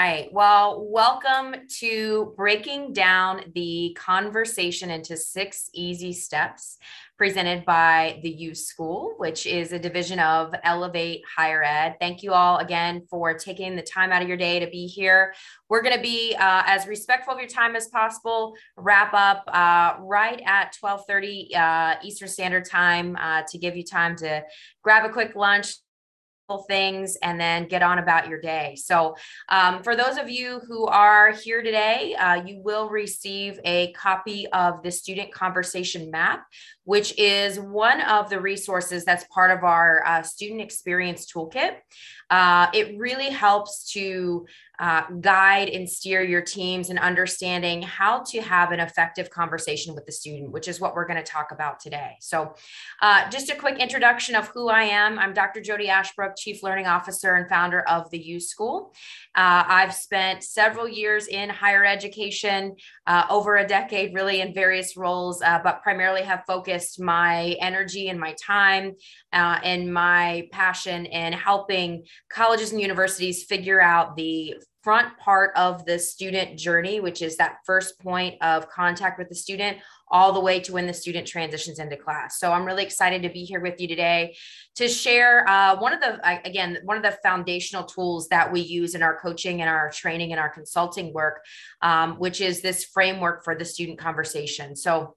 right. Well, welcome to breaking down the conversation into six easy steps presented by the U School, which is a division of Elevate Higher Ed. Thank you all again for taking the time out of your day to be here. We're going to be uh, as respectful of your time as possible. Wrap up uh, right at 12:30 uh, Eastern Standard Time uh, to give you time to grab a quick lunch, things and then get on about your day. So, um, for those of you who are here today, uh, you will receive a copy of the student conversation map, which is one of the resources that's part of our uh, student experience toolkit. Uh, it really helps to uh, guide and steer your teams in understanding how to have an effective conversation with the student, which is what we're going to talk about today. So, uh, just a quick introduction of who I am. I'm Dr. Jodi Ashbrook, Chief Learning Officer and founder of the U School. Uh, I've spent several years in higher education, uh, over a decade, really, in various roles, uh, but primarily have focused my energy and my time and my passion in helping colleges and universities figure out the front part of the student journey, which is that first point of contact with the student, all the way to when the student transitions into class. So I'm really excited to be here with you today to share uh, one of the, again, one of the foundational tools that we use in our coaching and our training and our consulting work, um, which is this framework for the student conversation. So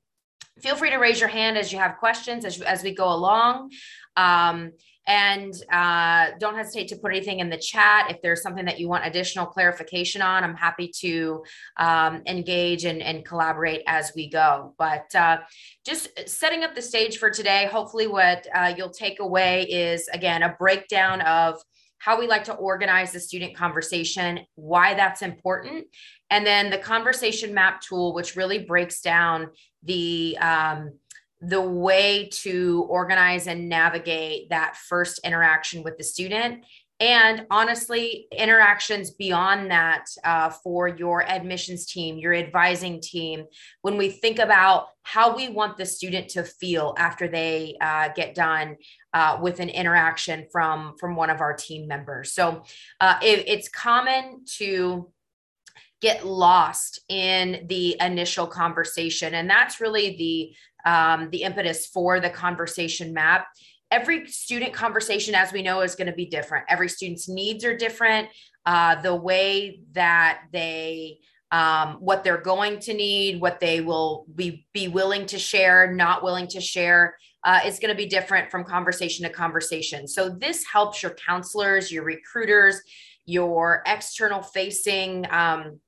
feel free to raise your hand as you have questions as, as we go along. Um, and uh, don't hesitate to put anything in the chat. If there's something that you want additional clarification on, I'm happy to um, engage and, and, collaborate as we go. But uh, just setting up the stage for today, hopefully, what uh, you'll take away is again a breakdown of how we like to organize the student conversation, why that's important, and then the conversation map tool, which really breaks down the um, the way to organize and navigate that first interaction with the student. And honestly interactions beyond that uh, for your admissions team your advising team when we think about how we want the student to feel after they uh, get done uh, with an interaction from from one of our team members. So uh, it, it's common to get lost in the initial conversation. And that's really the um, the impetus for the conversation map. Every student conversation, as we know, is going to be different. Every student's needs are different. Uh, the way that they um, what they're going to need, what they will be, be willing to share, not willing to share, uh, is going to be different from conversation to conversation. So, this helps your counselors, your recruiters, your external facing um,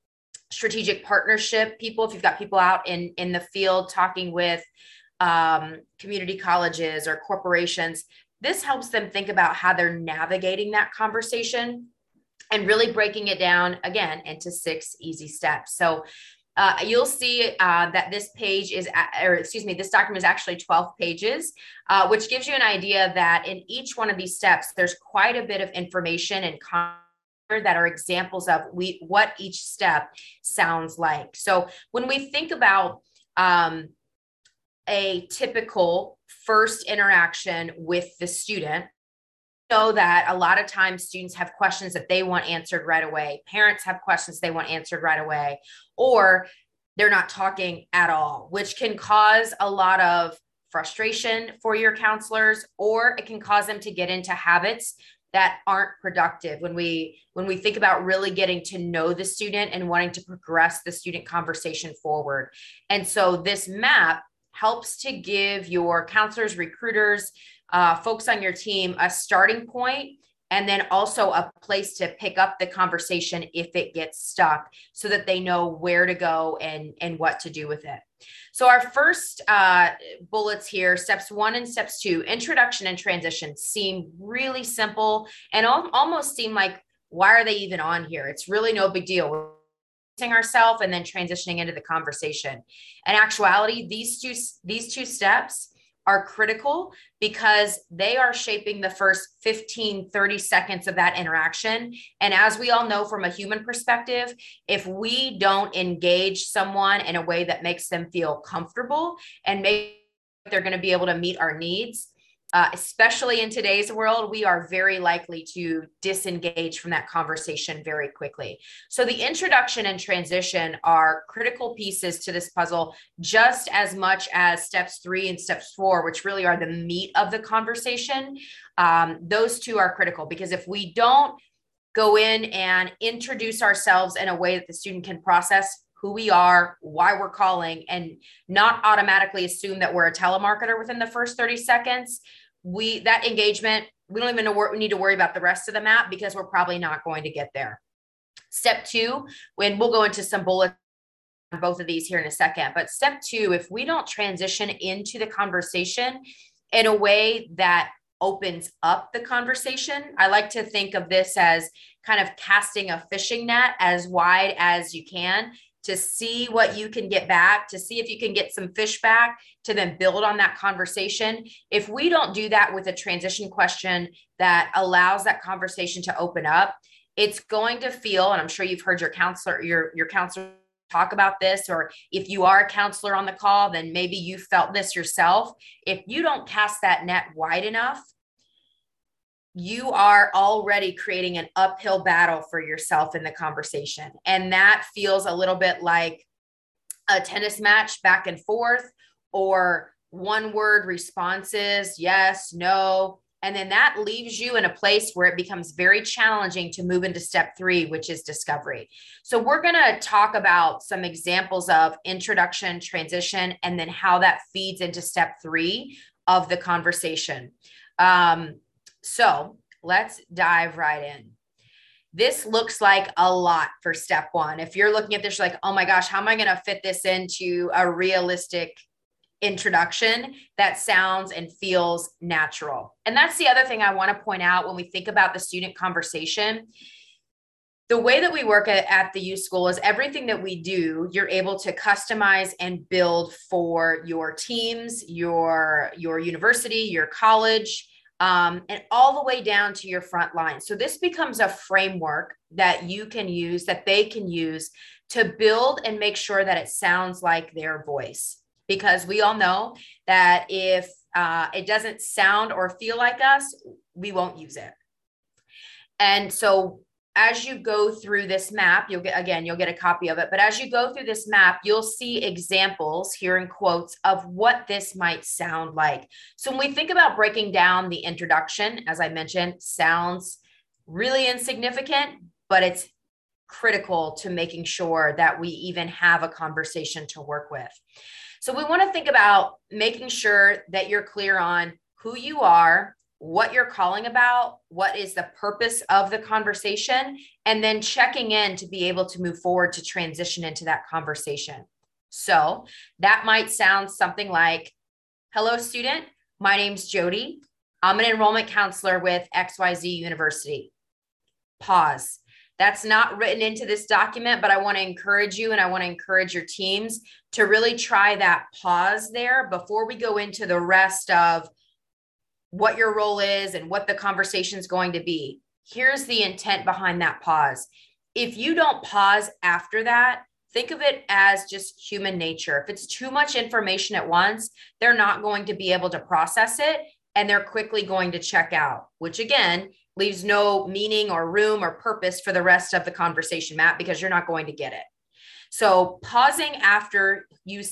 strategic partnership people if you've got people out in in the field talking with um, community colleges or corporations this helps them think about how they're navigating that conversation and really breaking it down again into six easy steps. So uh, you'll see uh, that this page is, or excuse me, this document is actually 12 pages, uh, which gives you an idea that in each one of these steps, there's quite a bit of information and content that are examples of we what each step sounds like. So when we think about um, a typical first interaction with the student, know that a lot of times students have questions that they want answered right away. Parents have questions they want answered right away, or they're not talking at all, which can cause a lot of frustration for your counselors, or it can cause them to get into habits that aren't productive. When we when we think about really getting to know the student and wanting to progress the student conversation forward. And so this map helps to give your counselors recruiters uh, folks on your team a starting point and then also a place to pick up the conversation if it gets stuck so that they know where to go and and what to do with it so our first uh, bullets here steps one and steps two introduction and transition seem really simple and al- almost seem like why are they even on here? It's really no big deal. Introducing ourselves and then transitioning into the conversation. In actuality these two these two steps are critical because they are shaping the first 15, 30 seconds of that interaction. And as we all know from a human perspective, if we don't engage someone in a way that makes them feel comfortable and make they're going to be able to meet our needs, uh, especially in today's world, we are very likely to disengage from that conversation very quickly. So, the introduction and transition are critical pieces to this puzzle, just as much as steps three and steps four, which really are the meat of the conversation. Um, those two are critical because if we don't go in and introduce ourselves in a way that the student can process who we are, why we're calling, and not automatically assume that we're a telemarketer within the first 30 seconds, we that engagement we don't even know what we need to worry about the rest of the map because we're probably not going to get there. Step two when we'll go into some bullets on both of these here in a second but step two if we don't transition into the conversation in a way that opens up the conversation i like to think of this as kind of casting a fishing net as wide as you can to see what you can get back, to see if you can get some fish back, to then build on that conversation. If we don't do that with a transition question that allows that conversation to open up, it's going to feel, and I'm sure you've heard your counselor, your, your counselor talk about this, or if you are a counselor on the call, then maybe you felt this yourself. If you don't cast that net wide enough, you are already creating an uphill battle for yourself in the conversation. And that feels a little bit like a tennis match back and forth or one word responses, yes, no. And then that leaves you in a place where it becomes very challenging to move into step three, which is discovery. So, we're going to talk about some examples of introduction, transition, and then how that feeds into step three of the conversation. Um, so let's dive right in. This looks like a lot for step one. If you're looking at this, like, oh my gosh, how am I going to fit this into a realistic introduction that sounds and feels natural? And that's the other thing I want to point out when we think about the student conversation the way that we work at, at, the U School is everything that we do, you're able to customize and build for your teams, your your university, your college, um, and all the way down to your front line. So this becomes a framework that you can use, that they can use to build and make sure that it sounds like their voice. Because we all know that if uh, it doesn't sound or feel like us, we won't use it. And so as you go through this map, you'll get again, you'll get a copy of it. But as you go through this map, you'll see examples here in quotes of what this might sound like. So when we think about breaking down the introduction, as I mentioned, sounds really insignificant, but it's critical to making sure that we even have a conversation to work with. So we want to think about making sure that you're clear on who you are, what you're calling about, what is the purpose of the conversation, and then checking in to be able to move forward to transition into that conversation. So that might sound something like Hello, student. My name's Jodi. I'm an enrollment counselor with XYZ University. Pause. That's not written into this document, but I want to encourage you and I want to encourage your teams to really try that pause there before we go into the rest of what your role is and what the conversation is going to be. Here's the intent behind that pause. If you don't pause after that, think of it as just human nature. If it's too much information at once, they're not going to be able to process it and they're quickly going to check out, which again leaves no meaning or room or purpose for the rest of the conversation, Matt, because you're not going to get it. So, pausing after you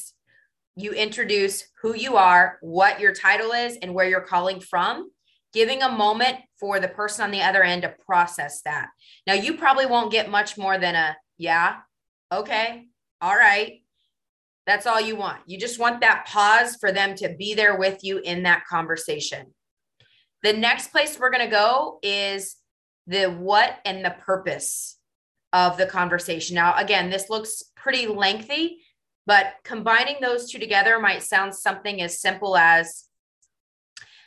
you introduce who you are, what your title is, and where you're calling from, giving a moment for the person on the other end to process that. Now, you probably won't get much more than a, yeah, okay, all right. That's all you want. You just want that pause for them to be there with you in that conversation. The next place we're going to go is the what and the purpose of the conversation. Now, again, this looks pretty lengthy. But combining those two together might sound something as simple as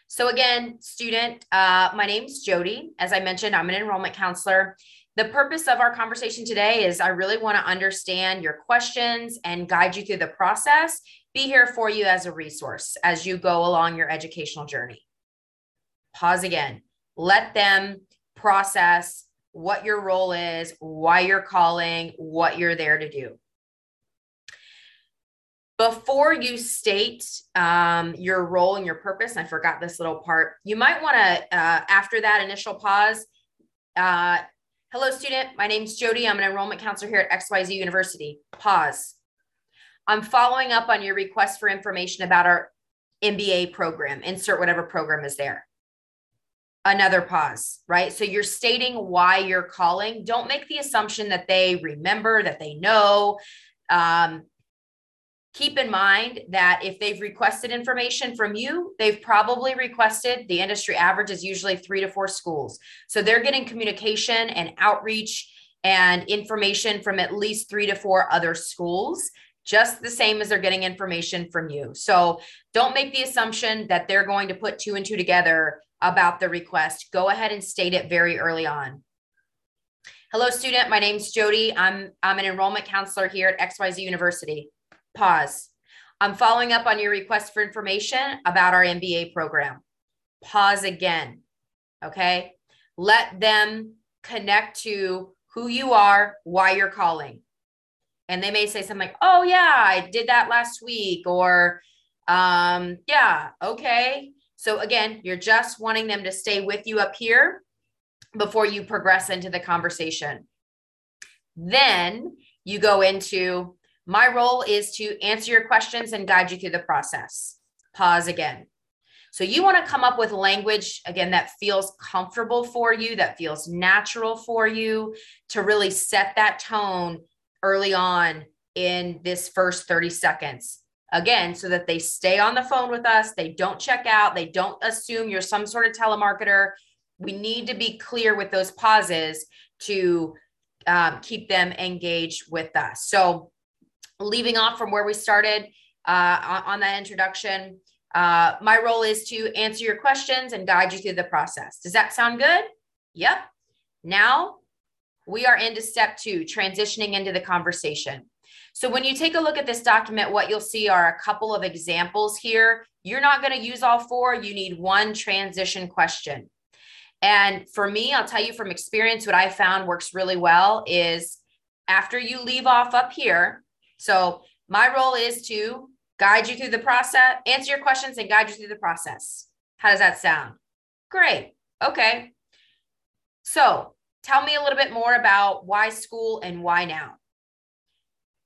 so again, student, uh, my name's Jodi. As I mentioned, I'm an enrollment counselor. The purpose of our conversation today is I really want to understand your questions and guide you through the process, be here for you as a resource as you go along your educational journey. Pause again. Let them process what your role is, why you're calling, what you're there to do. Before you state um, your role and your purpose, I forgot this little part, you might want to, uh, after that initial pause, uh, hello, student. My name is Jodi. I'm an enrollment counselor here at XYZ University. Pause. I'm following up on your request for information about our MBA program. Insert whatever program is there. Another pause, right? So you're stating why you're calling. Don't make the assumption that they remember, that they know. Um, keep in mind that if they've requested information from you, they've probably requested the industry average is usually three to four schools. So they're getting communication and outreach and information from at least three to four other schools, just the same as they're getting information from you. So don't make the assumption that they're going to put two and two together about the request. Go ahead and state it very early on. Hello, student. My name's Jodi. I'm, I'm an enrollment counselor here at XYZ University pause. I'm following up on your request for information about our MBA program. Pause again. Okay. Let them connect to who you are, why you're calling. And they may say something like, oh, yeah, I did that last week, or um, yeah, okay. So again, you're just wanting them to stay with you up here before you progress into the conversation. Then you go into my role is to answer your questions and guide you through the process. Pause again. So you want to come up with language again that feels comfortable for you, that feels natural for you to really set that tone early on in this first 30 seconds. Again, so that they stay on the phone with us, they don't check out, they don't assume you're some sort of telemarketer. We need to be clear with those pauses to um, keep them engaged with us. So leaving off from where we started uh, on, that introduction, uh, my role is to answer your questions and guide you through the process. Does that sound good? Yep. Now we are into step two, transitioning into the conversation. So when you take a look at this document, what you'll see are a couple of examples here. You're not going to use all four. You need one transition question. And for me, I'll tell you from experience, what I found works really well is after you leave off up here, so my role is to guide you through the process, answer your questions, and guide you through the process. How does that sound? Great. Okay. So tell me a little bit more about why school and why now.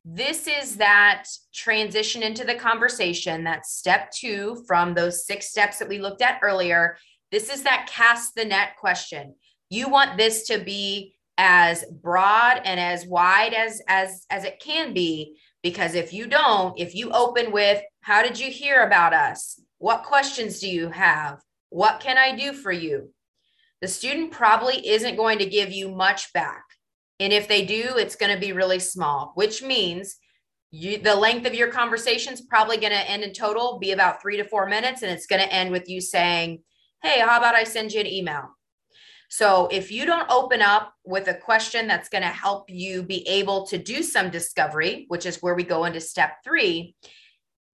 This is that transition into the conversation, that step two from those six steps that we looked at earlier. This is that cast the net question. You want this to be as broad and as wide as as as it can be because if you don't if you open with how did you hear about us? What questions do you have? What can i do for you? The student probably isn't going to give you much back. And if they do it's going to be really small which means you, the length of your conversation is probably going to end in total be about three to four minutes and it's going to end with you saying hey how about i send you an email so if you don't open up with a question that's going to help you be able to do some discovery, which is where we go into step three,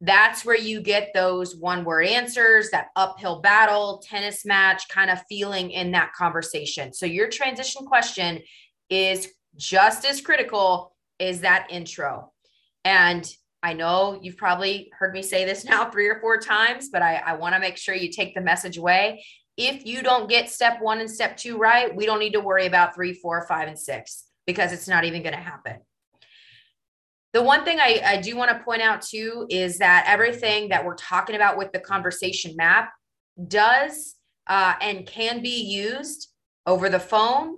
that's where you get those one word answers, that uphill battle, tennis match kind of feeling in that conversation. So your transition question is just as critical as that intro. And I know you've probably heard me say this now three or four times, but I, I want to make sure you take the message away if you don't get step one and step two right, we don't need to worry about three, four, five, and six because it's not even going to happen. The one thing I, I do want to point out too is that everything that we're talking about with the conversation map does uh, and can be used over the phone,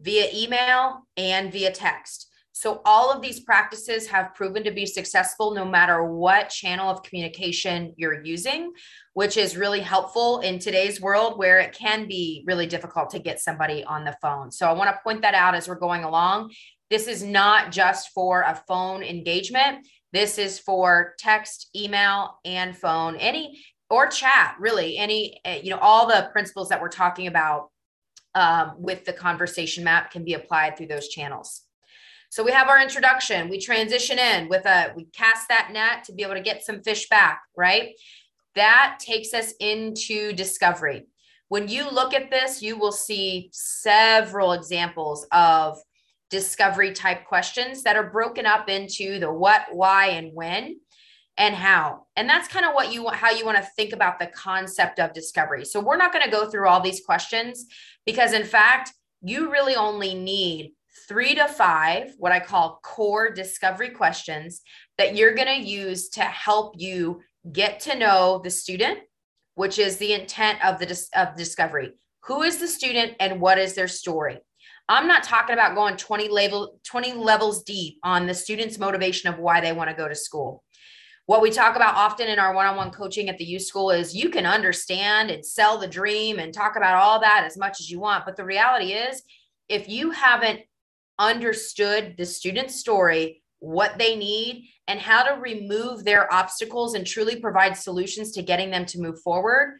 via email, and via text. So, all of these practices have proven to be successful no matter what channel of communication you're using, which is really helpful in today's world where it can be really difficult to get somebody on the phone. So, I want to point that out as we're going along. This is not just for a phone engagement, this is for text, email, and phone, any or chat, really, any, eh, you know, all the principles that we're talking about um, with the conversation map can be applied through those channels. So we have our introduction. We transition in with a, we cast that net to be able to get some fish back, right? That takes us into discovery. When you look at this, you will see several examples of discovery type questions that are broken up into the what, why, and when. and how. And that's kind of what you how you want to think about the concept of discovery. So we're not going to go through all these questions because, in fact, you really only need three to five, what I call core discovery questions that you're going to use to help you get to know the student, which is the intent of the of discovery. Who is the student and what is their story? I'm not talking about going 20 level 20 levels deep on the student's motivation of why they want to go to school. What we talk about often in our one-on-one coaching at the U School is you can understand and sell the dream and talk about all that as much as you want, but the reality is if you haven't understood the student's story, what they need, and how to remove their obstacles and truly provide solutions to getting them to move forward,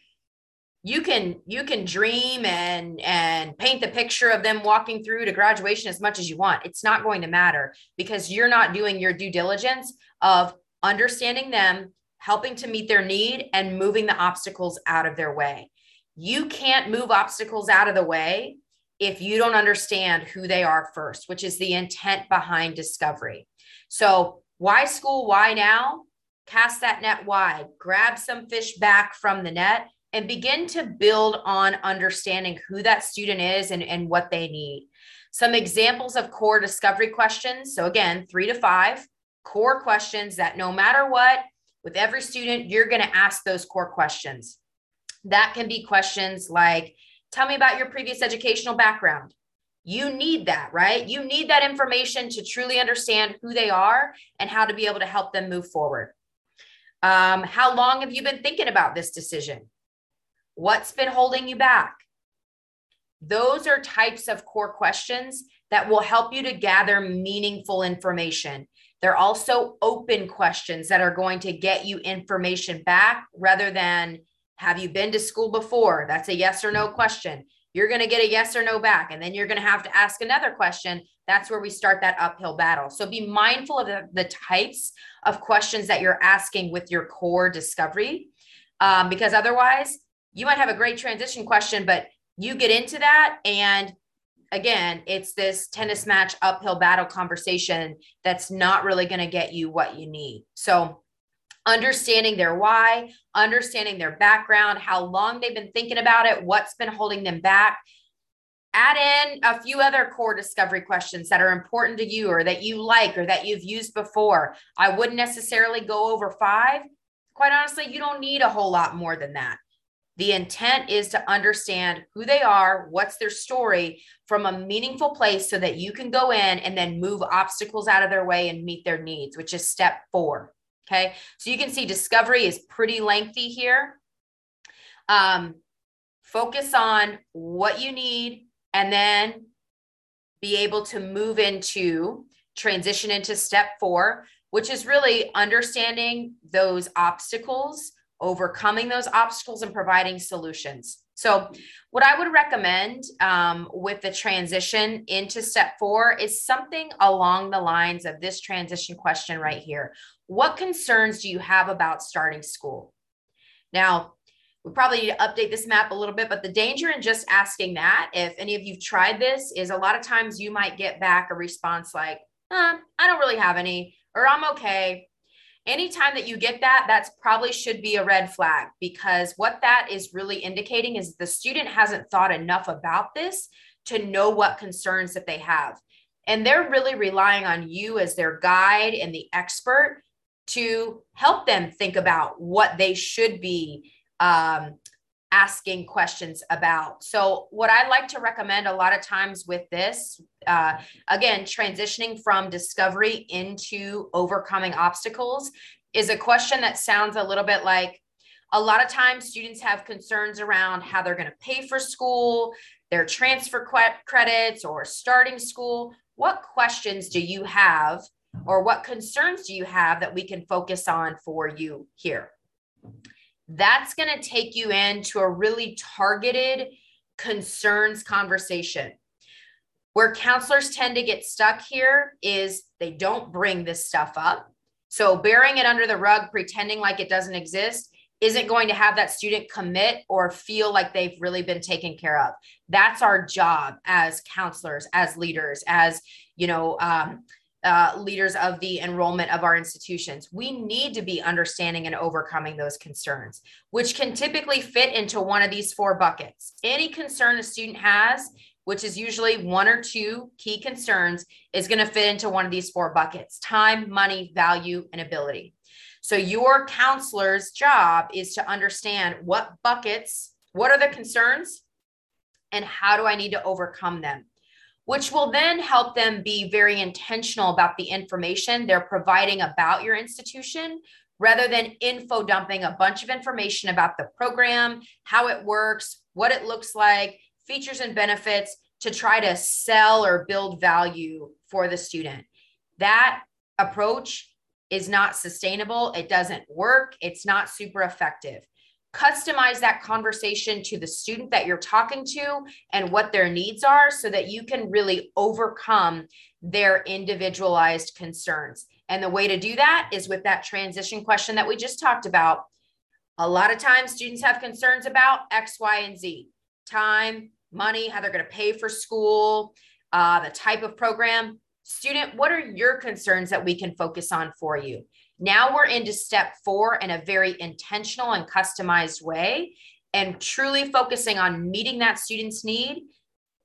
you can you can dream and and paint the picture of them walking through to graduation as much as you want. It's not going to matter because you're not doing your due diligence of understanding them helping to meet their need and moving the obstacles out of their way. You can't move obstacles out of the way if you don't understand who they are first which is the intent behind discovery so why school why now cast that net wide grab some fish back from the net and begin to build on understanding who that student is and, and what they need. Some examples of core discovery questions. So, again, three to five core questions that no matter what, with every student, you're going to ask those core questions. That can be questions like, Tell me about your previous educational background. You need that, right? You need that information to truly understand who they are and how to be able to help them move forward. Um, how long have you been thinking about this decision? What's been holding you back? Those are types of core questions that will help you to gather meaningful information. They're also open questions that are going to get you information back rather than have you been to school before? That's a yes or no question. You're going to get a yes or no back, and then you're going to have to ask another question. That's where we start that uphill battle. So be mindful of the, the types of questions that you're asking with your core discovery, um, because otherwise, you might have a great transition question, but you get into that and again, it's this tennis match uphill battle conversation that's not really going to get you what you need. So, understanding their why, understanding their background, how long they've been thinking about it, what's been holding them back. Add in a few other core discovery questions that are important to you or that you like or that you've used before. I wouldn't necessarily go over five. Quite honestly, you don't need a whole lot more than that. The intent is to understand who they are, what's their story from a meaningful place so that you can go in and then move obstacles out of their way and meet their needs, which is step four. Okay. So you can see discovery is pretty lengthy here. Um, focus on what you need and then be able to move into transition into step four, which is really understanding those obstacles overcoming those obstacles and providing solutions. So, what I would recommend um, with the transition into step four is something along the lines of this transition question right here. What concerns do you have about starting school? Now, we probably need to update this map a little bit, but the danger in just asking that, if any of you've tried this, is a lot of times you might get back a response like, uh, I don't really have any, or I'm okay, anytime that you get that that's probably should be a red flag because what that is really indicating is the student hasn't thought enough about this to know what concerns that they have. And they're really relying on you as their guide and the expert to help them think about what they should be um, asking questions about. So, what I like to recommend a lot of times with this, uh, again, transitioning from discovery into overcoming obstacles is a question that sounds a little bit like a lot of times students have concerns around how they're going to pay for school, their transfer credits, or starting school. What questions do you have, or what concerns do you have that we can focus on for you here? That's going to take you into a really targeted concerns conversation. Where counselors tend to get stuck here is they don't bring this stuff up. So, bearing it under the rug, pretending like it doesn't exist, isn't going to have that student commit or feel like they've really been taken care of. That's our job as counselors, as leaders, as you know, um, uh, leaders of the enrollment of our institutions. We need to be understanding and overcoming those concerns, which can typically fit into one of these four buckets. Any concern a student has, which is usually one or two key concerns, is going to fit into one of these four buckets time, money, value, and ability. So, your counselor's job is to understand what buckets, what are the concerns, and how do I need to overcome them which will then help them be very intentional about the information they're providing about your institution rather than info dumping a bunch of information about the program, how it works, what it looks like, features and benefits to try to sell or build value for the student. That approach is not sustainable. It doesn't work. It's not super effective customize that conversation to the student that you're talking to and what their needs are so that you can really overcome their individualized concerns. And the way to do that is with that transition question that we just talked about. A lot of times, students have concerns about X, Y, and Z time, money, how they're going to pay for school, uh, the type of program. Student, what are your concerns that we can focus on for you? Now we're into step four in a very intentional and customized way and truly focusing on meeting that student's need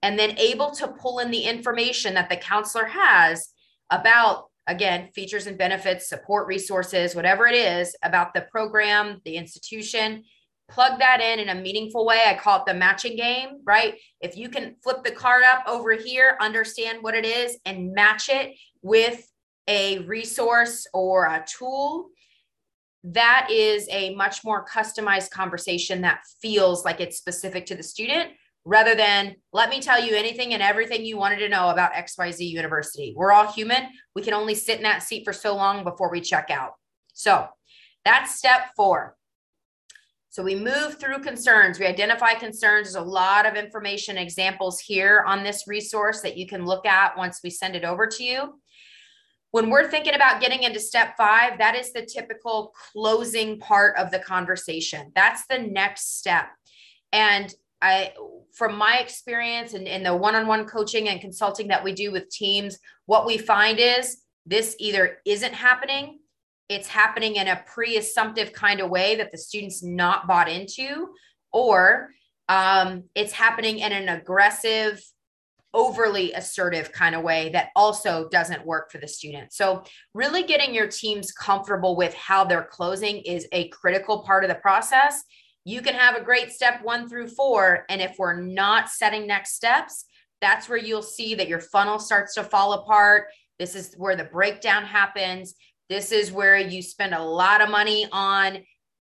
and then able to pull in the information that the counselor has about again features and benefits support resources whatever it is about the program the institution. Plug that in in a meaningful way. I call it the matching game right? If you can flip the card up over here understand what it is and match it with a resource or a tool, that is a much more customized conversation that feels like it's specific to the student rather than let me tell you anything and everything you wanted to know about XYZ University. We're all human. We can only sit in that seat for so long before we check out. So that's step four. So we move through concerns, we identify concerns. There's a lot of information examples here on this resource that you can look at once we send it over to you. When we're thinking about getting into step five, that is the typical closing part of the conversation. That's the next step. And I, from my experience and in, the one on one coaching and consulting that we do with teams, what we find is this either isn't happening, it's happening in a pre assumptive kind of way that the student's not bought into, or um, it's happening in an aggressive, overly assertive kind of way that also doesn't work for the student. So, really getting your teams comfortable with how they're closing is a critical part of the process. You can have a great step one through four. And if we're not setting next steps, that's where you'll see that your funnel starts to fall apart. This is where the breakdown happens. This is where you spend a lot of money on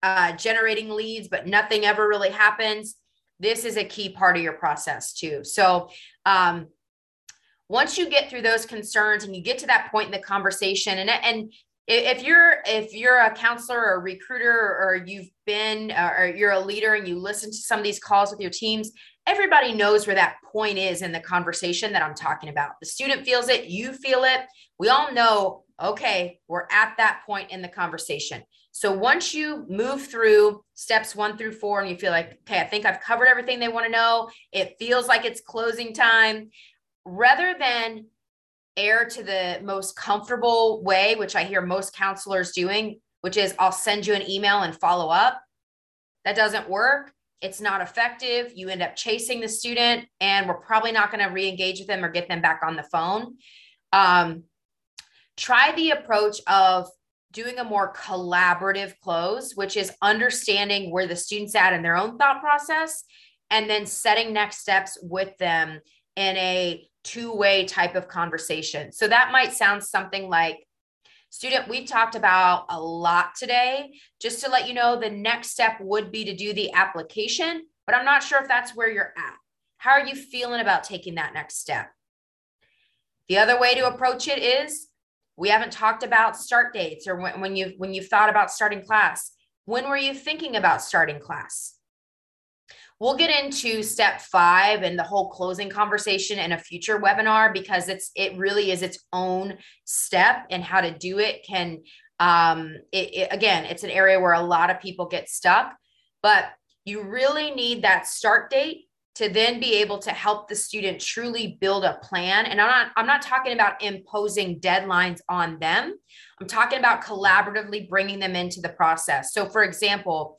uh, generating leads, but nothing ever really happens this is a key part of your process too. So, um, once you get through those concerns and you get to that point in the conversation, and and if you're if you're a counselor or a recruiter or you've been uh, or you're a leader and you listen to some of these calls with your teams everybody knows where that point is in the conversation that i'm talking about. The student feels it you feel it. We all know okay we're at that point in the conversation so once you move through steps one through four and you feel like, okay, I think I've covered everything they want to know, it feels like it's closing time, rather than err to the most comfortable way, which I hear most counselors doing, which is I'll send you an email and follow up. That doesn't work. It's not effective. You end up chasing the student, and we're probably not going to re engage with them or get them back on the phone. Um, try the approach of doing a more collaborative close, which is understanding where the students at in their own thought process and then setting next steps with them in a two-way type of conversation. So that might sound something like student we've talked about a lot today just to let you know the next step would be to do the application, but I'm not sure if that's where you're at. How are you feeling about taking that next step? The other way to approach it is we haven't talked about start dates or when, when you've when you've thought about starting class. When were you thinking about starting class? We'll get into step five and the whole closing conversation in a future webinar because it's it really is its own step and how to do it can um it, it, again it's an area where a lot of people get stuck but you really need that start date to then be able to help the student truly build a plan. And i'm not i'm not talking about imposing deadlines on them. I'm talking about collaboratively bringing them into the process. So for example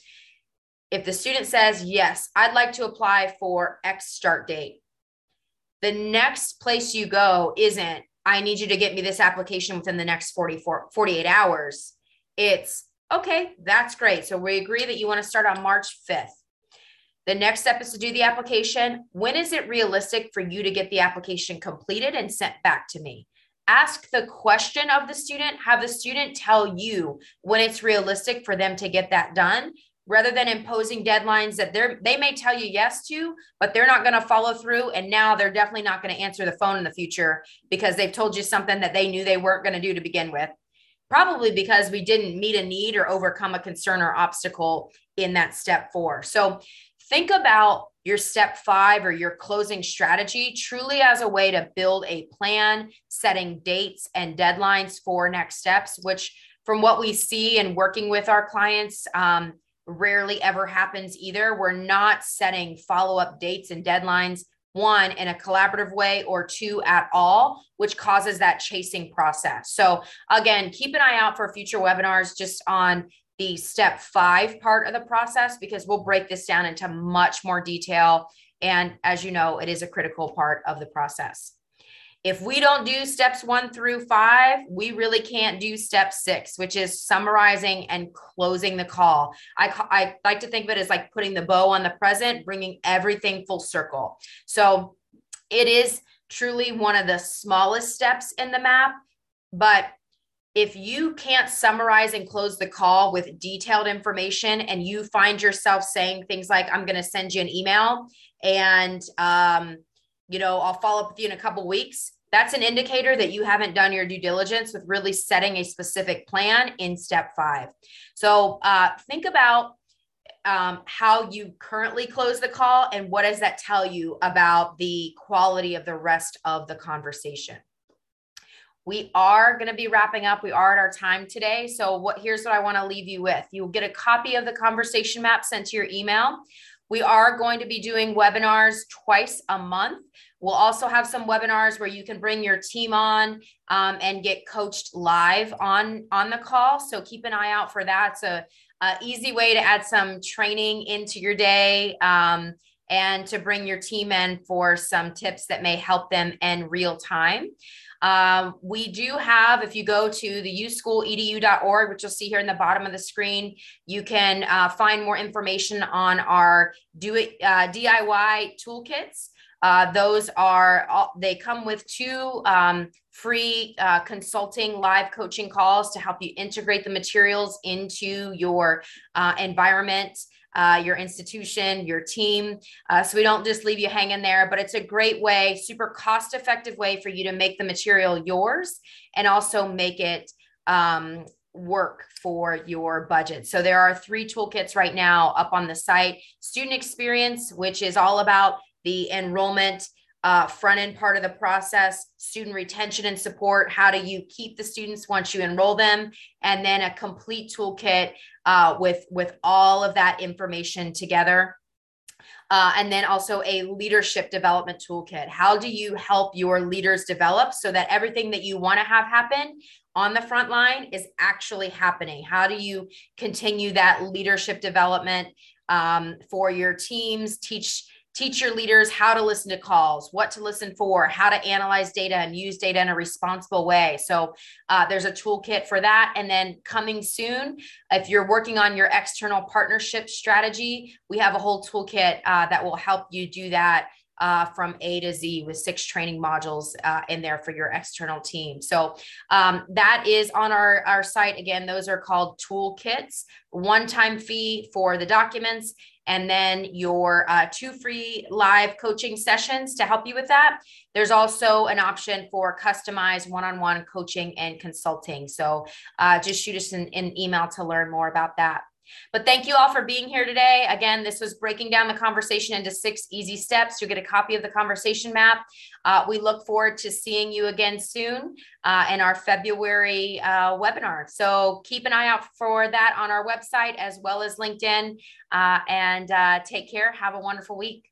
if the student says yes i'd like to apply for x start date the next place you go isn't i need you to get me this application within the next 44 48 hours. It's okay that's great. So we agree that you want to start on march 5th the next step is to do the application. When is it realistic for you to get the application completed and sent back to me? Ask the question of the student, have the student tell you when it's realistic for them to get that done rather than imposing deadlines that they're they may tell you yes to but they're not going to follow through and now they're definitely not going to answer the phone in the future because they've told you something that they knew they weren't going to do to begin with probably because we didn't meet a need or overcome a concern or obstacle in that step 4 so think about your step five or your closing strategy truly as a way to build a plan, setting dates and deadlines for next steps, which from what we see and working with our clients, um, rarely ever happens either. We're not setting follow up dates and deadlines, one, in a collaborative way, or two, at all, which causes that chasing process. So, again, keep an eye out for future webinars just on the step five part of the process because we'll break this down into much more detail. And as you know, it is a critical part of the process. If we don't do steps one through five, we really can't do step six, which is summarizing and closing the call. I, I like to think of it as like putting the bow on the present, bringing everything full circle. So it is truly one of the smallest steps in the map, but if you can't summarize and close the call with detailed information and you find yourself saying things like i'm going to send you an email and um, you know i'll follow up with you in a couple weeks that's an indicator that you haven't done your due diligence with really setting a specific plan in step five. So uh, think about um, how you currently close the call and what does that tell you about the quality of the rest of the conversation we are going to be wrapping up. We are at our time today. So what here's what I want to leave you with. You'll get a copy of the conversation map sent to your email. We are going to be doing webinars twice a month. We'll also have some webinars where you can bring your team on um, and get coached live on on the call. So keep an eye out for that. It's a, a easy way to add some training into your day um, and to bring your team in for some tips that may help them in real time. Um, we do have, if you go to the usschooledu.org, which you'll see here in the bottom of the screen, you can uh, find more information on our do it uh, DIY toolkits. Uh, those are they come with two um, free uh, consulting live coaching calls to help you integrate the materials into your uh, environment uh, your institution, your team. Uh, so we don't just leave you hanging there, but it's a great way, super cost effective way for you to make the material yours and also make it um, work for your budget. So there are three toolkits right now up on the site student experience, which is all about the enrollment uh, front end part of the process, student retention and support. How do you keep the students once you enroll them? And then a complete toolkit uh, with, with all of that information together. Uh, and then also a leadership development toolkit. How do you help your leaders develop so that everything that you want to have happen on the front line is actually happening? How do you continue that leadership development um, for your teams? Teach teach your leaders how to listen to calls, what to listen for, how to analyze data and use data in a responsible way. So uh, there's a toolkit for that. And then coming soon, if you're working on your external partnership strategy, we have a whole toolkit uh, that will help you do that. Uh, from A to Z with six training modules uh, in there for your external team. So um, that is on our, our site. Again, those are called toolkits, one time fee for the documents and then your uh, two free live coaching sessions to help you with that. There's also an option for customized one on one coaching and consulting. So uh, just shoot us an, an email to learn more about that. But thank you all for being here today. Again, this was breaking down the conversation into six easy steps. You'll get a copy of the conversation map. Uh, we look forward to seeing you again soon uh, in our February uh, webinar. So keep an eye out for that on our website as well as LinkedIn. Uh, and uh, take care. Have a wonderful week.